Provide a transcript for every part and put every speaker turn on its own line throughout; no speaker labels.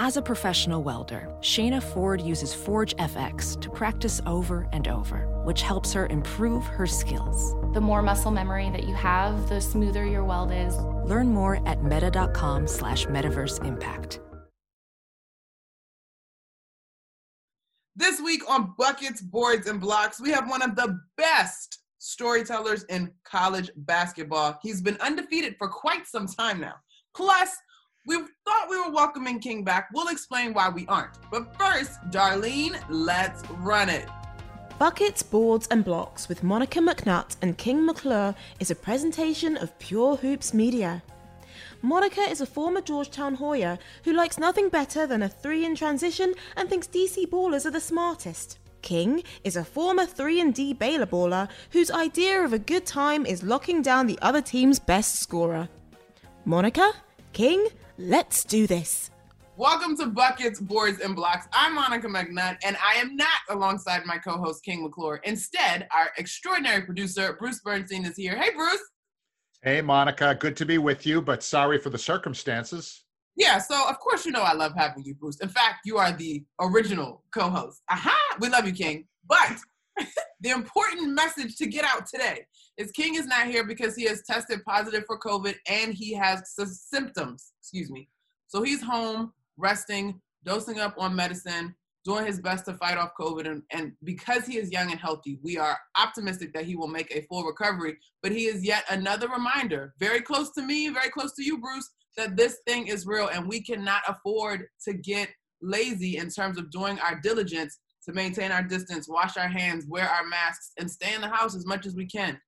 As a professional welder, Shayna Ford uses Forge FX to practice over and over, which helps her improve her skills.
The more muscle memory that you have, the smoother your weld is.
Learn more at meta.com slash metaverse impact.
This week on Buckets, Boards, and Blocks, we have one of the best storytellers in college basketball. He's been undefeated for quite some time now. Plus, we thought we were welcoming King back. We'll explain why we aren't. But first, Darlene, let's run it.
Buckets, Boards, and Blocks with Monica McNutt and King McClure is a presentation of Pure Hoops Media. Monica is a former Georgetown Hoya who likes nothing better than a three in transition and thinks DC ballers are the smartest. King is a former 3 and D Baylor baller whose idea of a good time is locking down the other team's best scorer. Monica, King, let's do this.
Welcome to Buckets, Boards, and Blocks. I'm Monica McNutt, and I am not alongside my co-host King McClure. Instead, our extraordinary producer Bruce Bernstein is here. Hey, Bruce.
Hey, Monica. Good to be with you, but sorry for the circumstances.
Yeah, so of course you know I love having you, Bruce. In fact, you are the original co-host. Aha! We love you, King. But the important message to get out today is King is not here because he has tested positive for COVID and he has symptoms. Excuse me. So he's home, resting, dosing up on medicine, doing his best to fight off COVID. And, and because he is young and healthy, we are optimistic that he will make a full recovery. But he is yet another reminder, very close to me, very close to you, Bruce, that this thing is real and we cannot afford to get lazy in terms of doing our diligence to maintain our distance, wash our hands, wear our masks, and stay in the house as much as we can.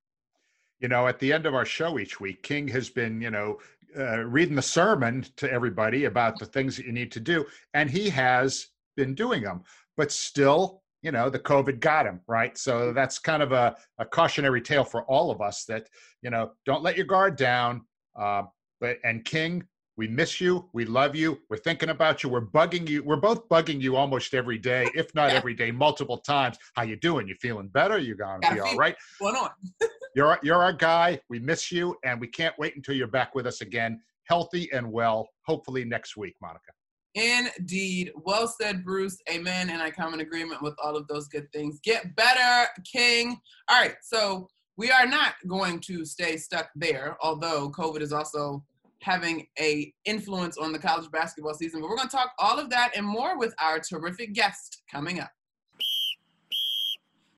You know, at the end of our show each week, King has been, you know, uh, reading the sermon to everybody about the things that you need to do, and he has been doing them. But still, you know, the COVID got him, right? So that's kind of a, a cautionary tale for all of us that, you know, don't let your guard down. Uh, but and King, we miss you. We love you. We're thinking about you. We're bugging you. We're both bugging you almost every day, if not yeah. every day, multiple times. How you doing? You feeling better? You gonna be all right?
Going on?
you're you're our guy. We miss you, and we can't wait until you're back with us again, healthy and well. Hopefully next week, Monica.
Indeed. Well said, Bruce. Amen. And I come in agreement with all of those good things. Get better, King. All right. So we are not going to stay stuck there, although COVID is also having a influence on the college basketball season. But we're going to talk all of that and more with our terrific guest coming up.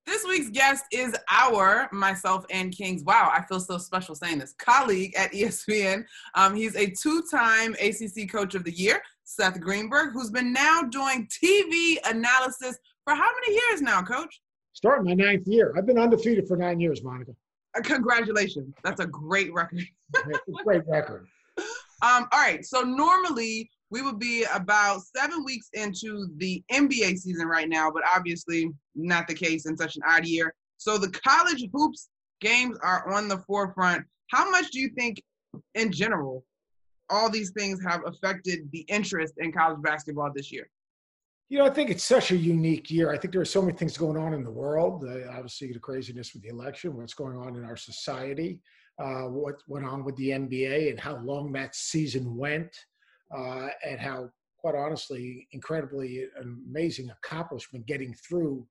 This week's guest is our, myself and King's, wow, I feel so special saying this, colleague at ESPN. Um, he's a two time ACC Coach of the Year, Seth Greenberg, who's been now doing TV analysis for how many years now, Coach?
Starting my ninth year. I've been undefeated for nine years, Monica.
Uh, congratulations. That's a great record.
great record.
Um, all right. So normally we would be about seven weeks into the NBA season right now, but obviously not the case in such an odd year. So the college hoops games are on the forefront. How much do you think, in general, all these things have affected the interest in college basketball this year?
You know, I think it's such a unique year. I think there are so many things going on in the world. Uh, obviously, the craziness with the election, what's going on in our society uh, what went on with the NBA and how long that season went, uh, and how, quite honestly, incredibly amazing accomplishment getting through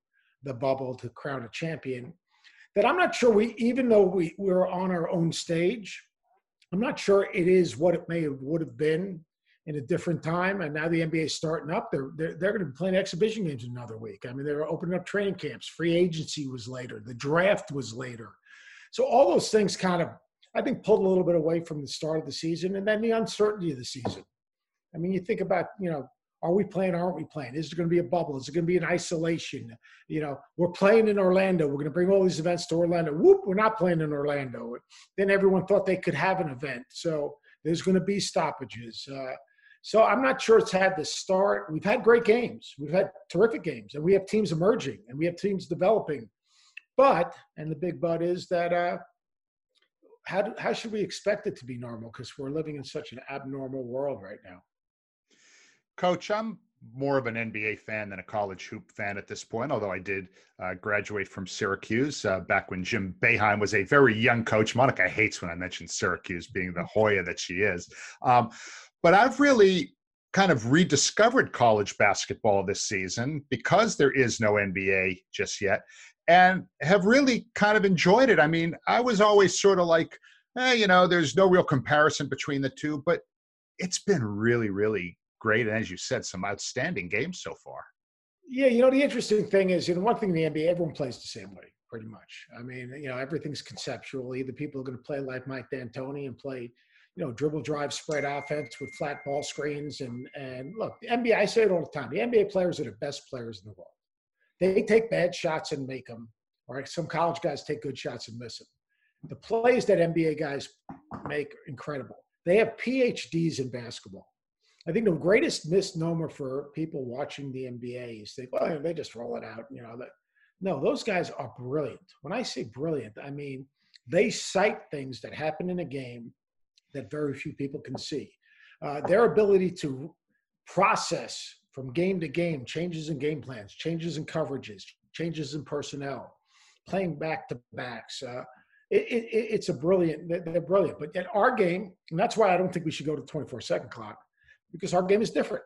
the bubble to crown a champion. That I'm not sure we, even though we, we're on our own stage, I'm not sure it is what it may have would have been in a different time. And now the NBA is starting up. They're they're, they're going to be playing exhibition games another week. I mean, they're opening up training camps. Free agency was later. The draft was later. So all those things kind of, I think, pulled a little bit away from the start of the season and then the uncertainty of the season. I mean, you think about, you know, are we playing? Aren't we playing? Is it going to be a bubble? Is it going to be an isolation? You know, we're playing in Orlando. We're going to bring all these events to Orlando. Whoop, we're not playing in Orlando. Then everyone thought they could have an event. So there's going to be stoppages. Uh, so I'm not sure it's had the start. We've had great games. We've had terrific games, and we have teams emerging, and we have teams developing. But, and the big but is that uh, how, do, how should we expect it to be normal? Because we're living in such an abnormal world right now.
Coach, I'm more of an NBA fan than a college hoop fan at this point, although I did uh, graduate from Syracuse uh, back when Jim Boeheim was a very young coach. Monica hates when I mention Syracuse being the Hoya that she is. Um, but I've really kind of rediscovered college basketball this season because there is no NBA just yet and have really kind of enjoyed it. I mean, I was always sort of like, eh, you know, there's no real comparison between the two, but it's been really, really great. And as you said, some outstanding games so far.
Yeah, you know, the interesting thing is, you know, one thing in the NBA, everyone plays the same way, pretty much. I mean, you know, everything's conceptual. Either people are going to play like Mike D'Antoni and play, you know, dribble, drive, spread offense with flat ball screens. And and look, the NBA, I say it all the time. The NBA players are the best players in the world. They take bad shots and make them. Right, some college guys take good shots and miss them. The plays that NBA guys make incredible. They have PhDs in basketball. I think the greatest misnomer for people watching the NBA is they, well, they just roll it out. You know, that no, those guys are brilliant. When I say brilliant, I mean they cite things that happen in a game that very few people can see. Uh, their ability to process from game to game changes in game plans, changes in coverages, changes in personnel, playing back to backs. Uh, it, it, it's a brilliant, they're brilliant. But yet our game, and that's why I don't think we should go to 24 second clock because our game is different.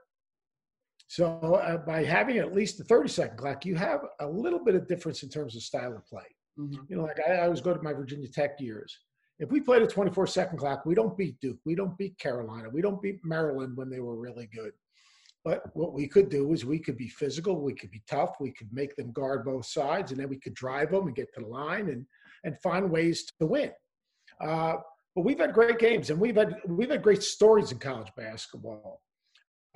So uh, by having at least the 30 second clock, you have a little bit of difference in terms of style of play. Mm-hmm. You know, like I, I always go to my Virginia Tech years. If we played a 24 second clock, we don't beat Duke, we don't beat Carolina, we don't beat Maryland when they were really good. But what we could do is we could be physical, we could be tough, we could make them guard both sides, and then we could drive them and get to the line and and find ways to win. Uh, but we've had great games, and we've had we've had great stories in college basketball.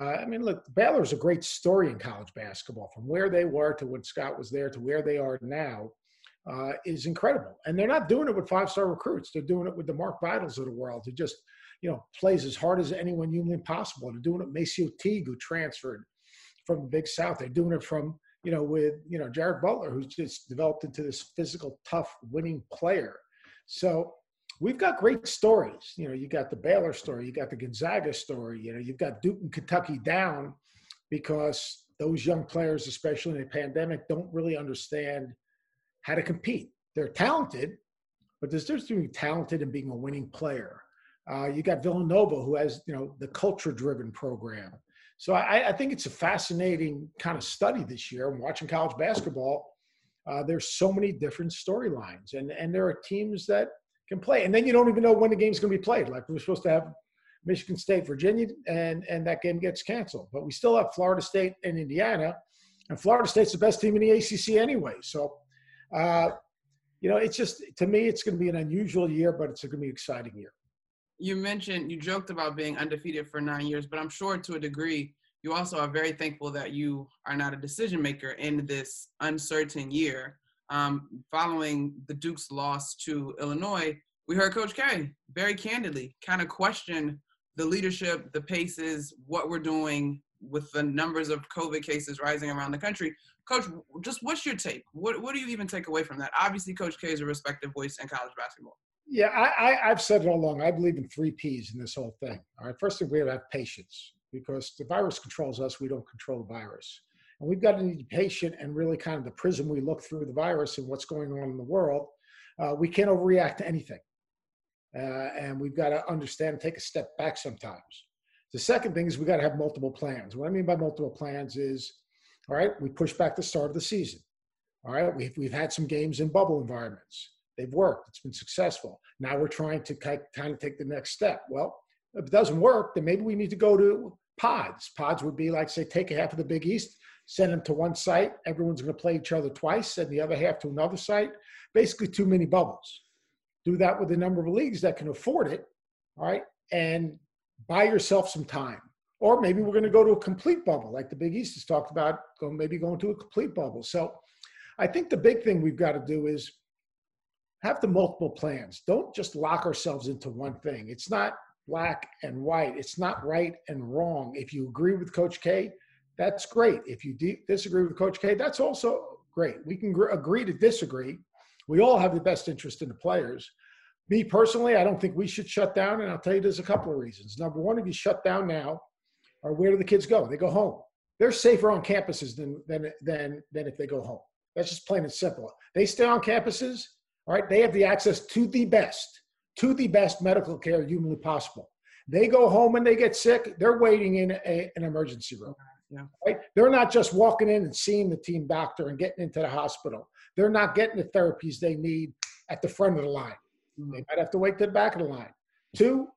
Uh, I mean, look, Baylor's a great story in college basketball. From where they were to when Scott was there to where they are now uh, is incredible. And they're not doing it with five-star recruits. They're doing it with the Mark Vital's of the world who just, you know, plays as hard as anyone humanly possible. They're doing it with MaCio Teague, who transferred from the Big South. They're doing it from, you know, with, you know, Jared Butler, who's just developed into this physical, tough, winning player. So we've got great stories. You know, you got the Baylor story, you got the Gonzaga story. You know, you've got Duke and Kentucky down because those young players, especially in a pandemic, don't really understand how to compete. They're talented, but there's difference between talented and being a winning player. Uh, you got Villanova, who has you know the culture-driven program. So I, I, think it's a fascinating kind of study this year. I'm watching college basketball. Uh, there's so many different storylines, and and there are teams that can play. And then you don't even know when the game's going to be played. Like we are supposed to have Michigan State, Virginia, and and that game gets canceled. But we still have Florida State and Indiana, and Florida State's the best team in the ACC anyway. So, uh, you know, it's just to me, it's going to be an unusual year, but it's going to be an exciting year.
You mentioned you joked about being undefeated for nine years, but I'm sure to a degree you also are very thankful that you are not a decision maker in this uncertain year um, following the Duke's loss to Illinois, we heard Coach K very candidly kind of question the leadership, the paces, what we're doing with the numbers of COVID cases rising around the country. Coach, just what's your take? What what do you even take away from that? Obviously, Coach K is a respected voice in college basketball.
Yeah, I, I, have said it all along. I believe in three P's in this whole thing. All right, first thing we have to have patience because the virus controls us. We don't control the virus. And we've got to be patient and really kind of the prism we look through the virus and what's going on in the world. Uh, we can't overreact to anything. Uh, and we've got to understand take a step back sometimes. The second thing is we got to have multiple plans. What I mean by multiple plans is, all right, we push back the start of the season. All right, we've, we've had some games in bubble environments. They've worked. It's been successful. Now we're trying to kind of take the next step. Well, if it doesn't work, then maybe we need to go to pods. Pods would be like, say, take a half of the Big East, send them to one site. Everyone's going to play each other twice, send the other half to another site. Basically, two mini bubbles. Do that with a number of leagues that can afford it, all right, and buy yourself some time. Or maybe we're going to go to a complete bubble, like the Big East has talked about, going maybe going to a complete bubble. So I think the big thing we've got to do is have the multiple plans. Don't just lock ourselves into one thing. It's not black and white. It's not right and wrong. If you agree with Coach K, that's great. If you de- disagree with Coach K, that's also great. We can gr- agree to disagree. We all have the best interest in the players. Me personally, I don't think we should shut down, and I'll tell you there's a couple of reasons. Number one, if you shut down now, or where do the kids go? They go home. They're safer on campuses than than than than if they go home. That's just plain and simple. They stay on campuses, all right. They have the access to the best, to the best medical care humanly possible. They go home and they get sick. They're waiting in a, an emergency room.
Yeah.
Right? They're not just walking in and seeing the team doctor and getting into the hospital. They're not getting the therapies they need at the front of the line. They might have to wait to the back of the line. Two,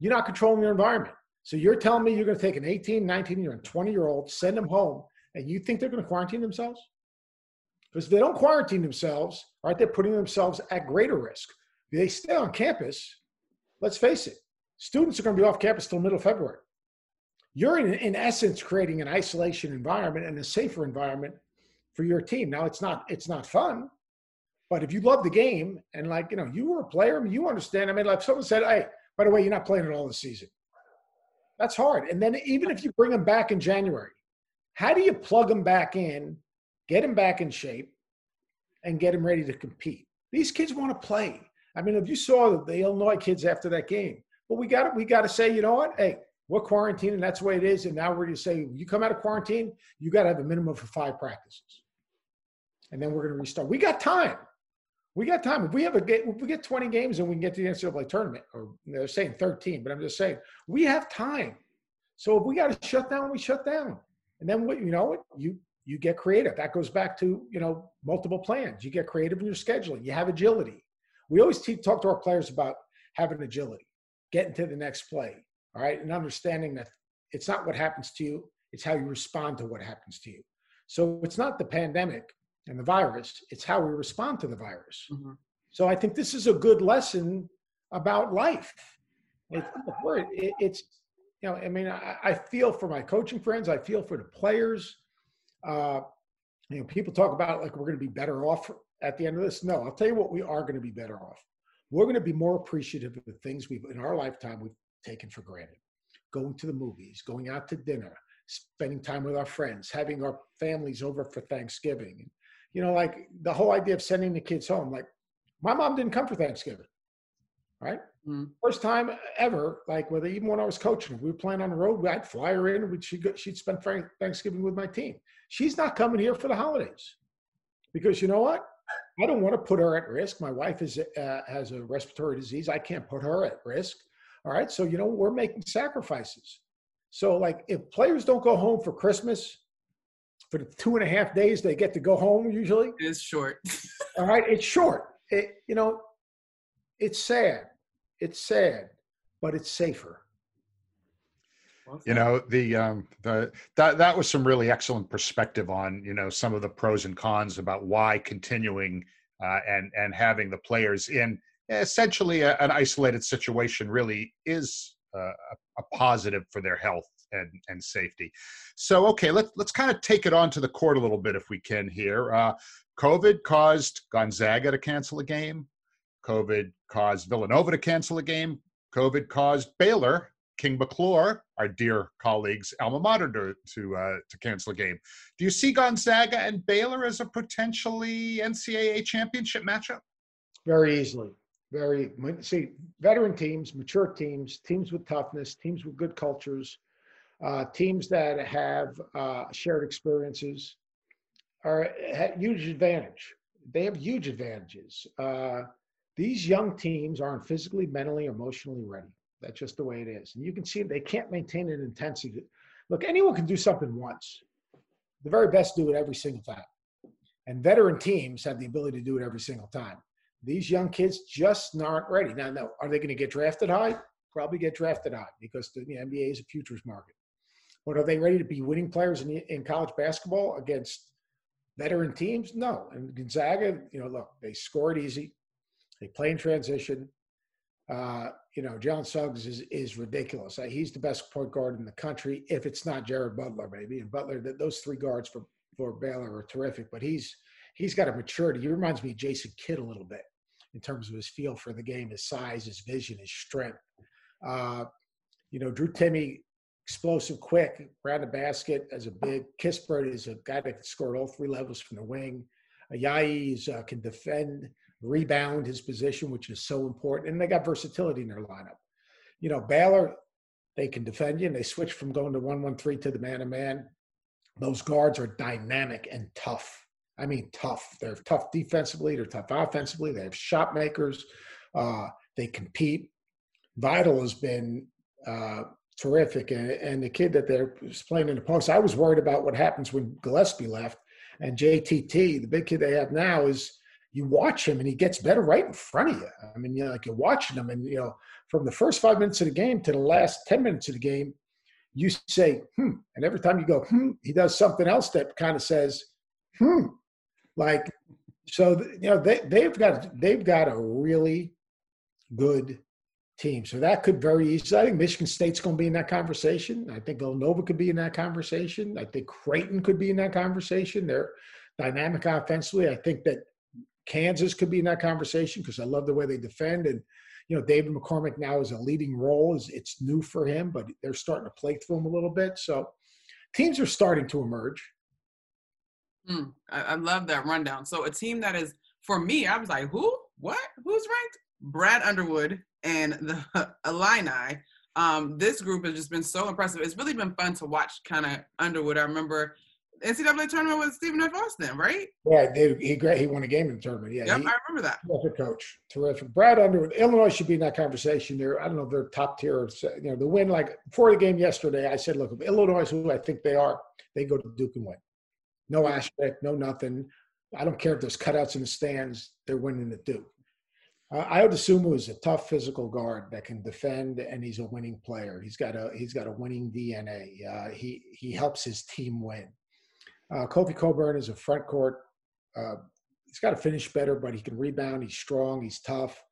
you're not controlling your environment. So you're telling me you're going to take an 18, 19 year, and 20 year old, send them home, and you think they're going to quarantine themselves? Because if they don't quarantine themselves, aren't they putting themselves at greater risk? If they stay on campus, let's face it, students are going to be off campus till middle of February. You're in, in essence creating an isolation environment and a safer environment for your team. Now it's not it's not fun, but if you love the game and like you know you were a player, I mean, you understand. I mean, like someone said, hey, by the way, you're not playing at all this season. That's hard. And then even if you bring them back in January, how do you plug them back in, get them back in shape, and get them ready to compete? These kids want to play. I mean, if you saw the Illinois kids after that game, well, we got we got to say, you know what? Hey, we're quarantining. That's the way it is. And now we're going to say, you come out of quarantine, you got to have a minimum for five practices, and then we're going to restart. We got time. We got time. If we have a if we get 20 games and we can get to the NCAA tournament, or they're saying 13, but I'm just saying we have time. So if we got to shut down, we shut down. And then what you know what you you get creative. That goes back to you know multiple plans. You get creative in your scheduling. You have agility. We always talk to our players about having agility, getting to the next play. All right, and understanding that it's not what happens to you; it's how you respond to what happens to you. So it's not the pandemic and the virus; it's how we respond to the virus.
Mhm.
So I think this is a good lesson about life. It, it- it's you know, I mean, I, I feel for my coaching friends. I feel for the players. Uh, you know, people talk about like we're going to be better off at the end of this. No, I'll tell you what, we are going to be better off. We're going to be more appreciative of the things we've in our lifetime we've taken for granted. Going to the movies, going out to dinner, spending time with our friends, having our families over for Thanksgiving. You know, like the whole idea of sending the kids home. Like my mom didn't come for Thanksgiving, right?
Mm.
First time ever, like whether even when I was coaching, we were playing on the road, I'd fly her in, and she'd, go, she'd spend Thanksgiving with my team. She's not coming here for the holidays because you know what? I don't want to put her at risk. My wife is uh, has a respiratory disease. I can't put her at risk. All right, so you know we're making sacrifices. So like if players don't go home for Christmas, for the two and a half days they get to go home usually,
It is short.
all right, it's short. It, you know, it's sad. It's sad, but it's safer.
you know the um the that that was some really excellent perspective on you know some of the pros and cons about why continuing uh, and and having the players in essentially a, an isolated situation really is uh, a, a positive for their health and and safety so okay let's let's kind of take it on to the court a little bit if we can here uh, covid caused gonzaga to cancel a game covid caused villanova to cancel a game covid caused baylor King McClure, our dear colleagues, alma mater, to to, uh, to cancel a game. Do you see Gonzaga and Baylor as a potentially NCAA championship matchup?
Very easily. Very see veteran teams, mature teams, teams with toughness, teams with good cultures, uh, teams that have uh, shared experiences are at huge advantage. They have huge advantages. Uh, these young teams aren't physically, mentally, emotionally ready. That's just the way it is. And you can see they can't maintain an intensity. Look, anyone can do something once. The very best do it every single time. And veteran teams have the ability to do it every single time. These young kids just aren't ready. Now, no, are they going to get drafted high? Probably get drafted high because the, the NBA is a futures market. But are they ready to be winning players in, in college basketball against veteran teams? No. And Gonzaga, you know, look, they score it easy. They play in transition. Uh, you know, John Suggs is is ridiculous. Uh, He's the best point guard in the country. If it's not Jared Butler, maybe and Butler, th- those three guards for for Baylor are terrific. But he's he's got a maturity. He reminds me of Jason Kidd a little bit in terms of his feel for the game, his size, his vision, his strength. Uh, you know, Drew Timme, explosive, quick, around the basket as a big. Kispert is a guy that can score all three levels from the wing. Ayayi is, uh, can defend, rebound his position, which is so important. And they got versatility in their lineup. You know, Baylor, they can defend you and they switch from going to 1 1 3 to the man to man. Those guards are dynamic and tough. I mean, tough. They're tough defensively, they're tough offensively, they have shot makers, uh, they compete. Vital has been uh, terrific. And, and the kid that they're playing in the post, I was worried about what happens when Gillespie left. And JTT, the big kid they have now, is you watch him and he gets better right in front of you. I mean, you know, like you're watching him, and you know, from the first five minutes of the game to the last ten minutes of the game, you say hmm, and every time you go hmm, he does something else that kind of says hmm, like so. You know, they they've got they've got a really good team. So that could very easily. I think Michigan State's going to be in that conversation. I think Villanova could be in that conversation. I think Creighton could be in that conversation. They're dynamic offensively. I think that Kansas could be in that conversation because I love the way they defend. And, you know, David McCormack now is a leading role. Is It's new for him, but they're starting to play through him a little bit. So teams are starting to emerge.
Mm, I, I love that rundown. So a team that is, for me, I was like, who? What? Who's ranked? Brad Underwood and the Illini. Um, this group has just been so impressive. It's really been fun to watch kind of Underwood. I remember NCAA tournament with Stephen F. Austin, right?
Yeah, they, he great. He won a game in the tournament. Yeah,
yep,
he,
I remember that.
Terrific coach, terrific. Brad Underwood, Illinois should be in that conversation. There, I don't know if they're top tier. You know, the win like before the game yesterday. I said, look, if Illinois is who I think they are, they go to Duke and win. No asterisk, no nothing. I don't care if there's cutouts in the stands. They're winning at Duke. Uh, Ayo Dosunmu is a tough physical guard that can defend, and he's a winning player. He's got a he's got a winning DNA. Uh, he he helps his team win. Uh, Kofi Cockburn is a front court. Uh, he's got to finish better, but he can rebound. He's strong. He's tough.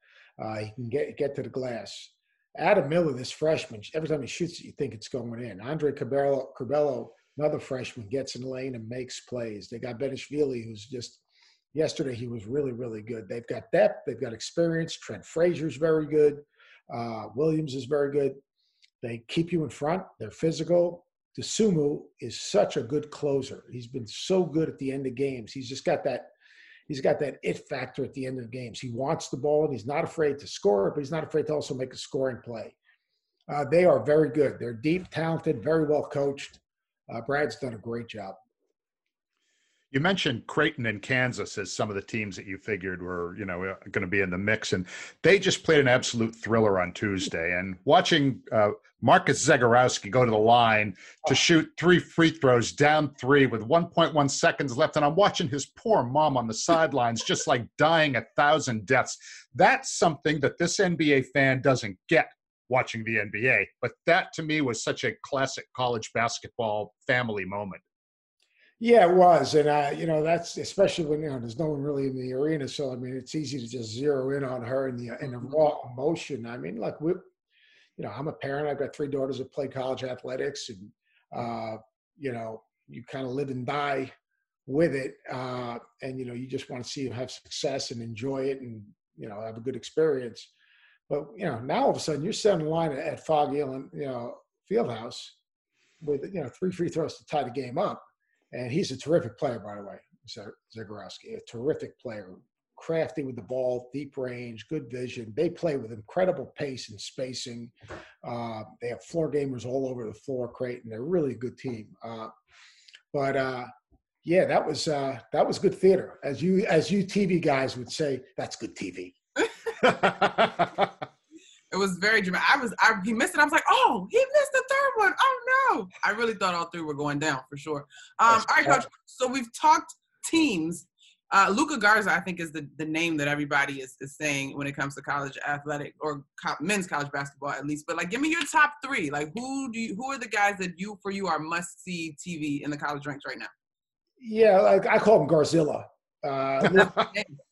Uh, he can get get to the glass. Adam Miller, this freshman, every time he shoots it, you think it's going in. Andre Curbelo, Curbelo another freshman, gets in the lane and makes plays. They got Bezhanishvili, who's just yesterday he was really really good. They've got depth. They've got experience. Trent Frazier's very good. Uh, Williams is very good. They keep you in front. They're physical. Dosunmu is such a good closer. He's been so good at the end of games. He's just got that. He's got that it factor at the end of games. He wants the ball and he's not afraid to score, but he's not afraid to also make a scoring play. Uh, they are very good. They're deep, talented, very well coached. Uh, Brad's done a great job.
You mentioned Creighton and Kansas as some of the teams that you figured were, you know, going to be in the mix, and they just played an absolute thriller on Tuesday. And watching uh, Marcus Zegarowski go to the line to shoot three free throws down three with 1.1 seconds left, and I'm watching his poor mom on the sidelines just like dying a thousand deaths. That's something that this NBA fan doesn't get watching the NBA. But that to me was such a classic college basketball family moment.
Yeah, it was, and I, you know that's especially when you know there's no one really in the arena, so I mean it's easy to just zero in on her and the and the raw emotion. I mean, like we, you know, I'm a parent. I've got three daughters that play college athletics, and uh, you know, you kind of live and die with it, uh, and you know, you just want to see them have success and enjoy it, and you know, have a good experience. But you know, now all of a sudden you're sitting in line at Phog Allen, you know, Fieldhouse with you know three free throws to tie the game up and he's a terrific player, by the way, Zegarowski, a terrific player, crafty with the ball, deep range, good vision. They play with incredible pace and spacing. Uh, they have floor gamers all over the floor, Creighton. They're really a good team. Uh, but uh, yeah, that was uh, that was good theater, as you as you TV guys would say. That's good TV.
It was very dramatic. I was, I, he missed it. I was like, oh, he missed the third one. Oh no! I really thought all three were going down for sure. Um, all right, coach. So we've talked teams. Uh, Luka Garza, I think, is the, the name that everybody is, is saying when it comes to college athletic or co- men's college basketball, at least. But like, give me your top three. Like, who do you, who are the guys that you for you are must see TV in the college ranks right now?
Yeah, like I call him Garzilla. Uh,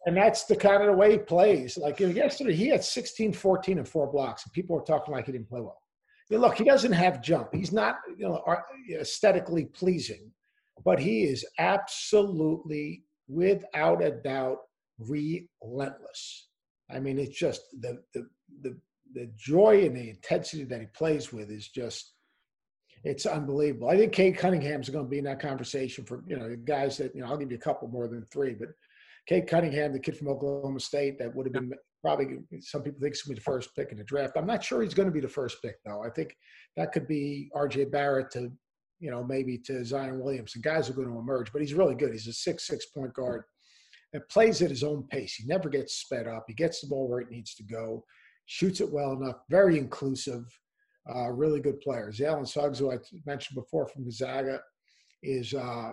and that's the kind of the way he plays. Like you know, yesterday, he had 16, 14, and four blocks, and people were talking like he didn't play well. You know, look, he doesn't have jump. He's not you know aesthetically pleasing, but he is absolutely, without a doubt, relentless. I mean, it's just the the the the joy and the intensity that he plays with is just it's unbelievable. I think Cade Cunningham's going to be in that conversation for you know the guys that you know I'll give you a couple more than three, but Cade Cunningham, the kid from Oklahoma State, that would have been probably some people think he's going to be the first pick in the draft. I'm not sure he's going to be the first pick though. I think that could be R.J. Barrett to you know maybe to Zion Williamson. Guys are going to emerge, but he's really good. He's a six six point guard and plays at his own pace. He never gets sped up. He gets the ball where it needs to go, shoots it well enough, very inclusive. Uh, really good players. Jalen Suggs, who I mentioned before from Gonzaga, is uh,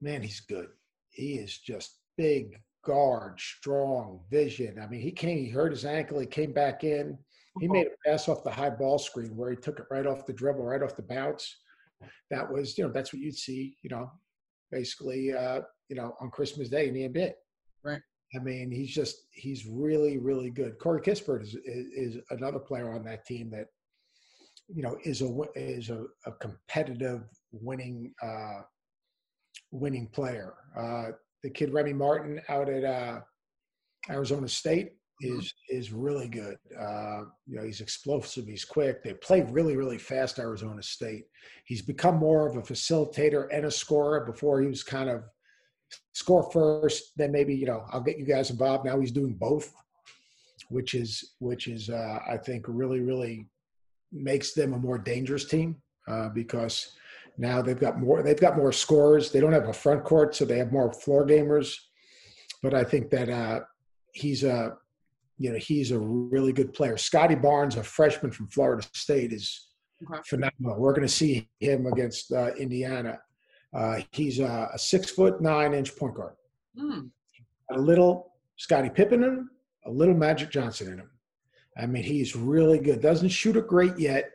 man, he's good. He is just big, guard, strong, vision. I mean, he came, he hurt his ankle, he came back in. He made a pass off the high ball screen where he took it right off the dribble, right off the bounce. That was, you know, that's what you'd see, you know, basically, uh, you know, on Christmas Day in the NBA.
Right.
I mean, he's just, he's really, really good. Corey Kispert is, is, is another player on that team that, you know, is a, is a, a competitive winning, uh, winning player. Uh, the kid Remy Martin out at uh, Arizona State is is really good. Uh, you know, he's explosive. He's quick. They play really, really fast. Arizona State. He's become more of a facilitator and a scorer. Before he was kind of score first, then maybe you know I'll get you guys involved. Now he's doing both, which is which is uh, I think really, really makes them a more dangerous team uh, because now they've got more. They've got more scores. They don't have a front court, so they have more floor gamers. But I think that uh, he's a, you know, he's a really good player. Scottie Barnes, a freshman from Florida State, is
Okay.
phenomenal. We're going to see him against uh, Indiana. Uh, he's a, a six foot nine inch point guard.
Mm.
A little Scottie Pippen in him, a little Magic Johnson in him. I mean, he's really good. Doesn't shoot it great yet,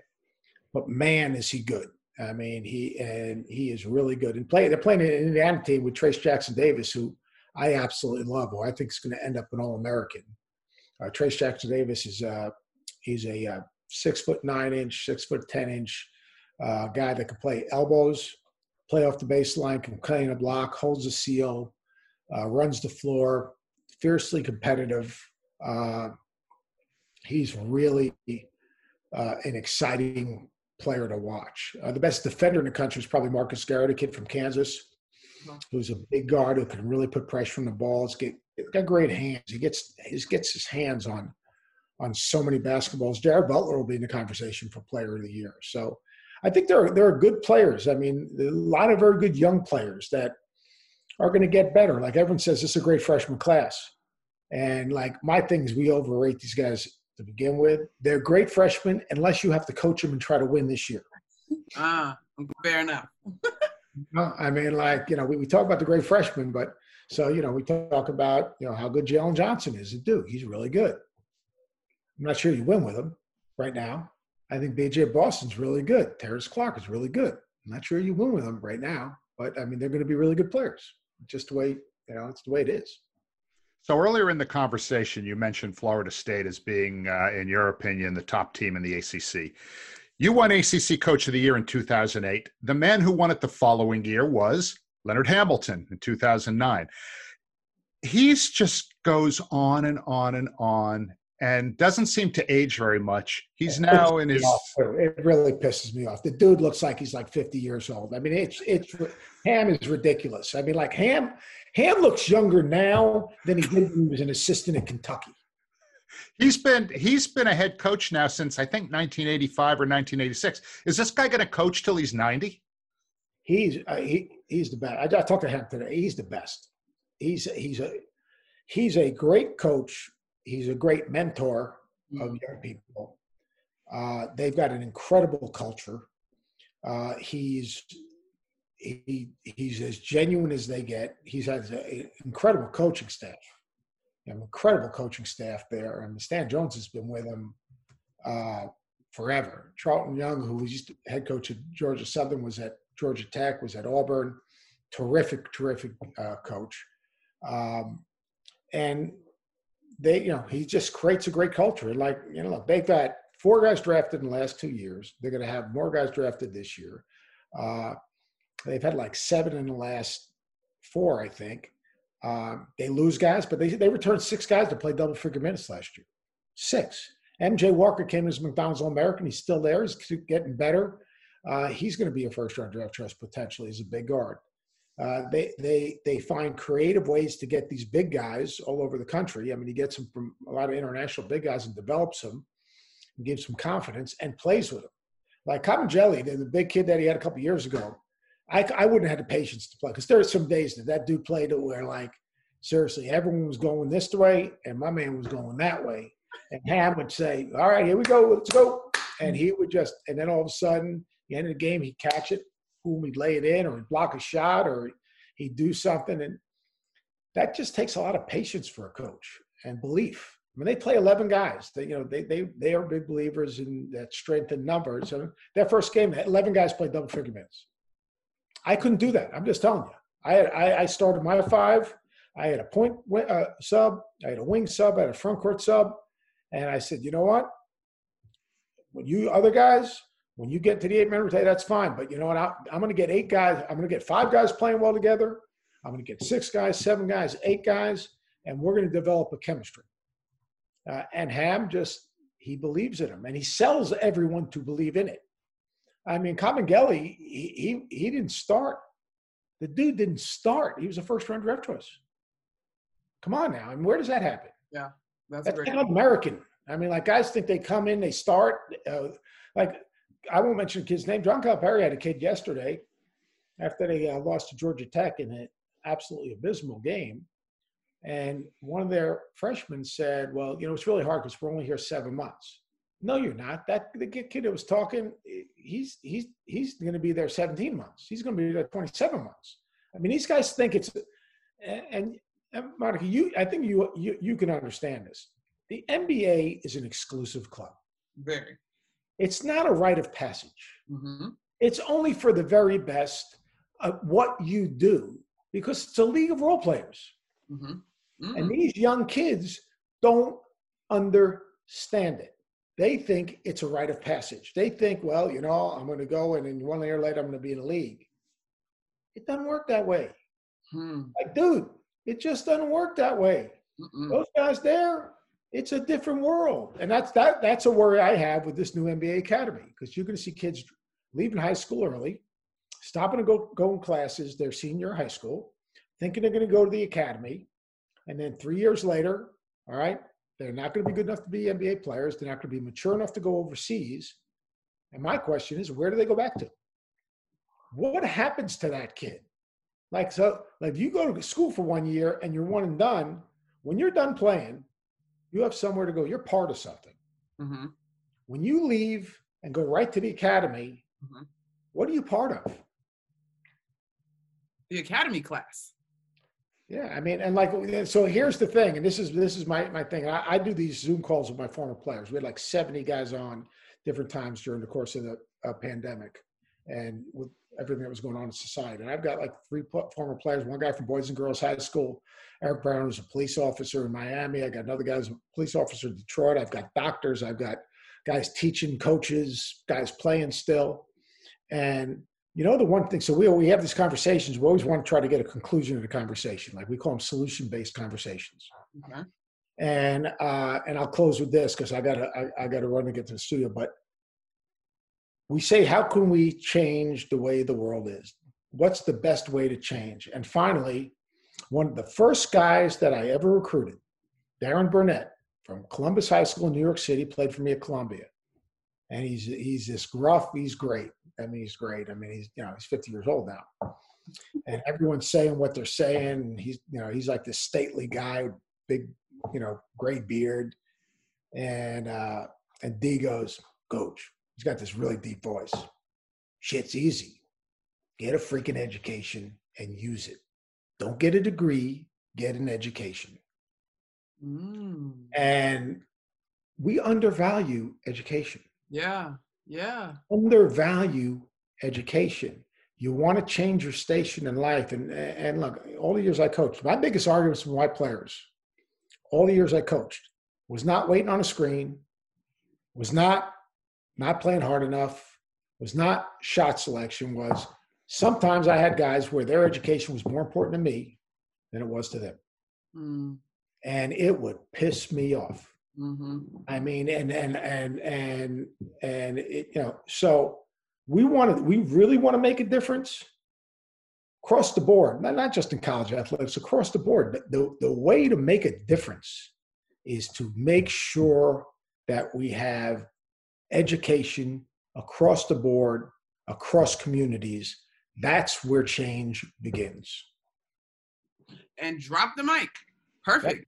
but man, is he good. I mean, he and he is really good. And play they're playing an Indiana team with Trayce Jackson Davis, who I absolutely love. Who I think is going to end up an All American. Uh, Trayce Jackson Davis is uh, he's a uh, six foot nine inch, six foot ten inch uh, guy that can play elbows, play off the baseline, can play in a block, holds a seal, uh, runs the floor, fiercely competitive. He's really uh, an exciting player to watch. Uh, the best defender in the country is probably Marcus Garrett, a kid from Kansas, who's a big guard who can really put pressure on the balls. Get he's got great hands. He gets he gets his hands on on so many basketballs. Jared Butler will be in the conversation for Player of the Year. So I think there are there are good players. I mean, a lot of very good young players that are going to get better. Like everyone says, this is a great freshman class. And like my thing is, we overrate these guys to begin with. They're great freshmen unless you have to coach them and try to win this year.
Ah, fair enough.
No, I mean, like, you know, we, we talk about the great freshmen, but so, you know, we talk about, you know, how good Jalen Johnson is. Dude, he's really good. I'm not sure you win with him right now. I think BJ Boston's really good. Terrence Clarke is really good. I'm not sure you win with them right now, but I mean, they're going to be really good players. Just the way, you know, it's the way it is.
So earlier in the conversation, you mentioned Florida State as being, uh, in your opinion, the top team in the ACC. You won ACC Coach of the Year in 2008. The man who won it the following year was Leonard Hamilton in 2009. He's just goes on and on and on and doesn't seem to age very much. He's now in his.
It really pisses me off. The dude looks like he's like 50 years old. I mean, it's it's Ham is ridiculous. I mean, like Ham Ham looks younger now than he did when he was an assistant in Kentucky.
He's been he's been a head coach now since I think 1985 or 1986. Is this guy going to coach till he's 90?
He's uh, he he's the best. I, I talked to him today. He's the best. He's he's a he's a great coach. He's a great mentor of young people. Uh, they've got an incredible culture. Uh, he's he he's as genuine as they get. He's has an incredible coaching staff. An incredible coaching staff there. And Stan Jones has been with him uh, forever. Charlton Young, who was head coach at Georgia Southern, was at Georgia Tech, was at Auburn. Terrific, terrific uh, coach. Um, and they, you know, he just creates a great culture. Like, you know, look, they've got four guys drafted in the last two years. They're going to have more guys drafted this year. Uh, they've had like seven in the last four, I think. Um, they lose guys, but they, they returned six guys to play double figure minutes last year. Six. MJ Walker came as McDonald's All American. He's still there. He's getting better. Uh, he's going to be a first round draft choice potentially. He's a big guard. Uh, they they they find creative ways to get these big guys all over the country. I mean, he gets them from a lot of international big guys and develops them, and gives them confidence and plays with them. Like Cotton Jelly, the big kid that he had a couple years ago. I, I wouldn't have had the patience to play because there are some days that that dude played it where like seriously everyone was going this way and my man was going that way, and Ham would say, "All right, here we go, let's go." and he would just, and then all of a sudden, the end of the game, he'd catch it, boom, he'd lay it in, or he'd block a shot, or he'd do something, and that just takes a lot of patience for a coach and belief. I mean, they play 11 guys. They, you know, they they they are big believers in that strength in numbers. And that first game, 11 guys played double figure minutes. I couldn't do that. I'm just telling you. I had, I, I started my five. I had a point uh, sub. I had a wing sub. I had a front court sub. And I said, you know what? When you other guys, when you get to the eight man rotation, that's fine. But you know what? I, I'm going to get eight guys. I'm going to get five guys playing well together. I'm going to get six guys, seven guys, eight guys, and we're going to develop a chemistry. Uh, and Ham just he believes in him, and he sells everyone to believe in it. I mean, Kabengele, he, he he didn't start. The dude didn't start. He was a first round draft choice. Come on now, I and mean, where does that happen?
Yeah, that's,
that's not American. I mean, like guys think they come in, they start. Uh, like I won't mention kid's name. John Calipari had a kid yesterday after they uh, lost to Georgia Tech in an absolutely abysmal game. And one of their freshmen said, Well, you know, it's really hard because we're only here seven months. No, you're not. That the kid that was talking, he's he's he's going to be there 17 months. He's going to be there 27 months. I mean, these guys think it's and, and Monica, you I think you you you can understand this. The NBA is an exclusive club.
Very.
It's not a rite of passage.
Mm-hmm.
It's only for the very best of what you do because it's a league of role players.
Mm-hmm.
Mm-hmm. And these young kids don't understand it. They think it's a rite of passage. They think, well, you know, I'm going to go and then one year later I'm going to be in a league. It doesn't work that way.
Hmm.
Like, dude, it just doesn't work that way.
Mm-mm.
Those guys there, it's a different world. And that's that that's a worry I have with this new NBA academy because you're going to see kids leaving high school early, stopping to go going classes their senior high school, thinking they're going to go to the academy, and then three years later, all right, they're not going to be good enough to be NBA players. They're not going to be mature enough to go overseas. And my question is, where do they go back to? What happens to that kid? Like so, like you go to school for one year and you're one and done. When you're done playing, you have somewhere to go. You're part of something.
Mm-hmm.
When you leave and go right to the academy,
Mhm.
what are you part of?
The academy class.
Yeah, I mean, and like, so here's the thing, and this is this is my my thing. I, I do these Zoom calls with my former players. We had like 70 guys on different times during the course of the uh, pandemic, and with everything that was going on in society. And I've got like three pl- former players. One guy from Boys and Girls High School, Eric Brown, was a police officer in Miami. I got another guy who's a police officer in Detroit. I've got doctors. I've got guys teaching, coaches, guys playing still, and you know the one thing so we we have these conversations we always want to try to get a conclusion of the conversation like we call them solution based conversations.
Okay.
and uh and i'll close with this because i gotta I, I gotta run to get to the studio but we say how can we change the way the world is? What's the best way to change? And finally one of the first guys that i ever recruited darren burnett from columbus high school in new york city played for me at columbia and he's he's this gruff he's great I mean, he's great. I mean, he's you know he's 50 years old now, and everyone's saying what they're saying. He's you know he's like this stately guy, with big you know gray beard, and uh, and D goes, Coach, he's got this really deep voice. Shit's easy. Get a freaking education and use it. Don't get a degree. Get an education.
Mm.
And we undervalue education.
Yeah. Yeah.
undervalue education. You want to change your station in life. And, and look, all the years I coached, my biggest arguments with my players, all the years I coached, was not waiting on a screen, was not not playing hard enough, was not shot selection, was sometimes I had guys where their education was more important to me than it was to them.
Mm.
And it would piss me off.
Mm-hmm.
I mean, and and and and and it, you know, so we want to, we really want to make a difference across the board, not not just in college athletics, across the board. But the the way to make a difference is to make sure that we have education across the board, across communities. That's where change begins.
And drop the mic. Perfect.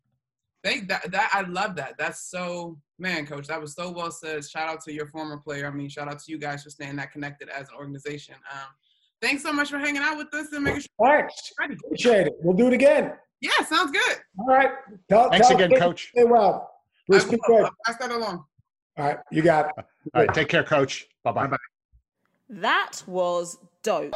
Thank that that I love that. That's so man, coach. That was so well said. Shout out to your former player. I mean, shout out to you guys for staying that connected as an organization. Um, thanks so much for hanging out with us and making sure.
Thanks. Appreciate it. We'll do it again.
Yeah, sounds good.
All right. Tell,
Thanks
tell
again,
Kate
Coach.
Stay well. Bruce,
I
be
will.
good.
I'll pass that along.
All right. You got it.
All right, take care, Coach. Bye bye.
That was dope.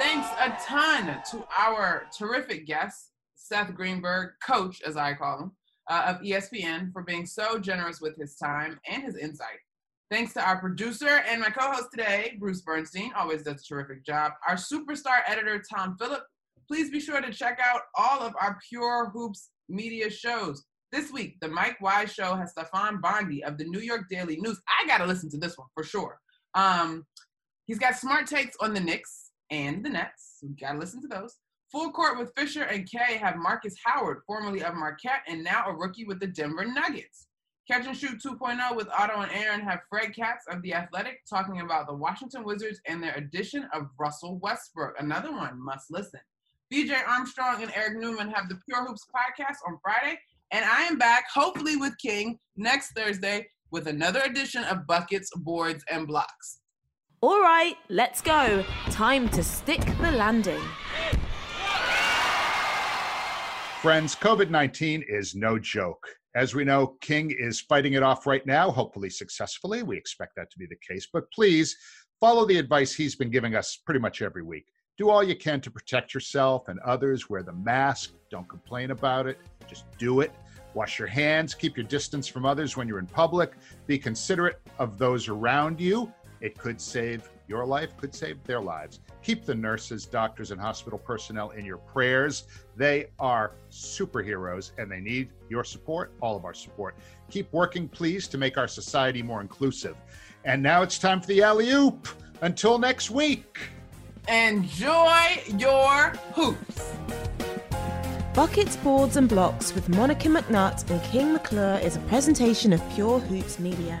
Thanks a ton to our terrific guest, Seth Greenberg, coach, as I call him, uh, of ESPN, for being so generous with his time and his insight. Thanks to our producer and my co host today, Bruce Bernstein, always does a terrific job. Our superstar editor, Tom Phillip. Please be sure to check out all of our Pure Hoops media shows. This week, the Mike Wise Show has Stefan Bondy of the New York Daily News. I got to listen to this one for sure. Um, he's got smart takes on the Knicks and the Nets. We got to listen to those. Full Court with Fisher and Kay have Marcus Howard, formerly of Marquette and now a rookie with the Denver Nuggets. Catch and Shoot 2.0 with Otto and Aaron have Fred Katz of The Athletic talking about the Washington Wizards and their addition of Russell Westbrook. Another one, must listen. BJ Armstrong and Eric Newman have the Pure Hoops podcast on Friday. And I am back, hopefully with King, next Thursday with another edition of Buckets, Boards, and Blocks.
All right, let's go. Time to stick the landing.
Friends, COVID 19 is no joke. As we know, King is fighting it off right now, hopefully successfully. We expect that to be the case. But please follow the advice he's been giving us pretty much every week. Do all you can to protect yourself and others. Wear the mask. Don't complain about it. Just do it. Wash your hands. Keep your distance from others when you're in public. Be considerate of those around you. It could save your life, could save their lives. Keep the nurses, doctors, and hospital personnel in your prayers. They are superheroes and they need your support, all of our support. Keep working, please, to make our society more inclusive. And now it's time for the alley oop. Until next week.
Enjoy your hoops.
Buckets, Boards and Blocks with Monica McNutt and King McClure is a presentation of Pure Hoops Media.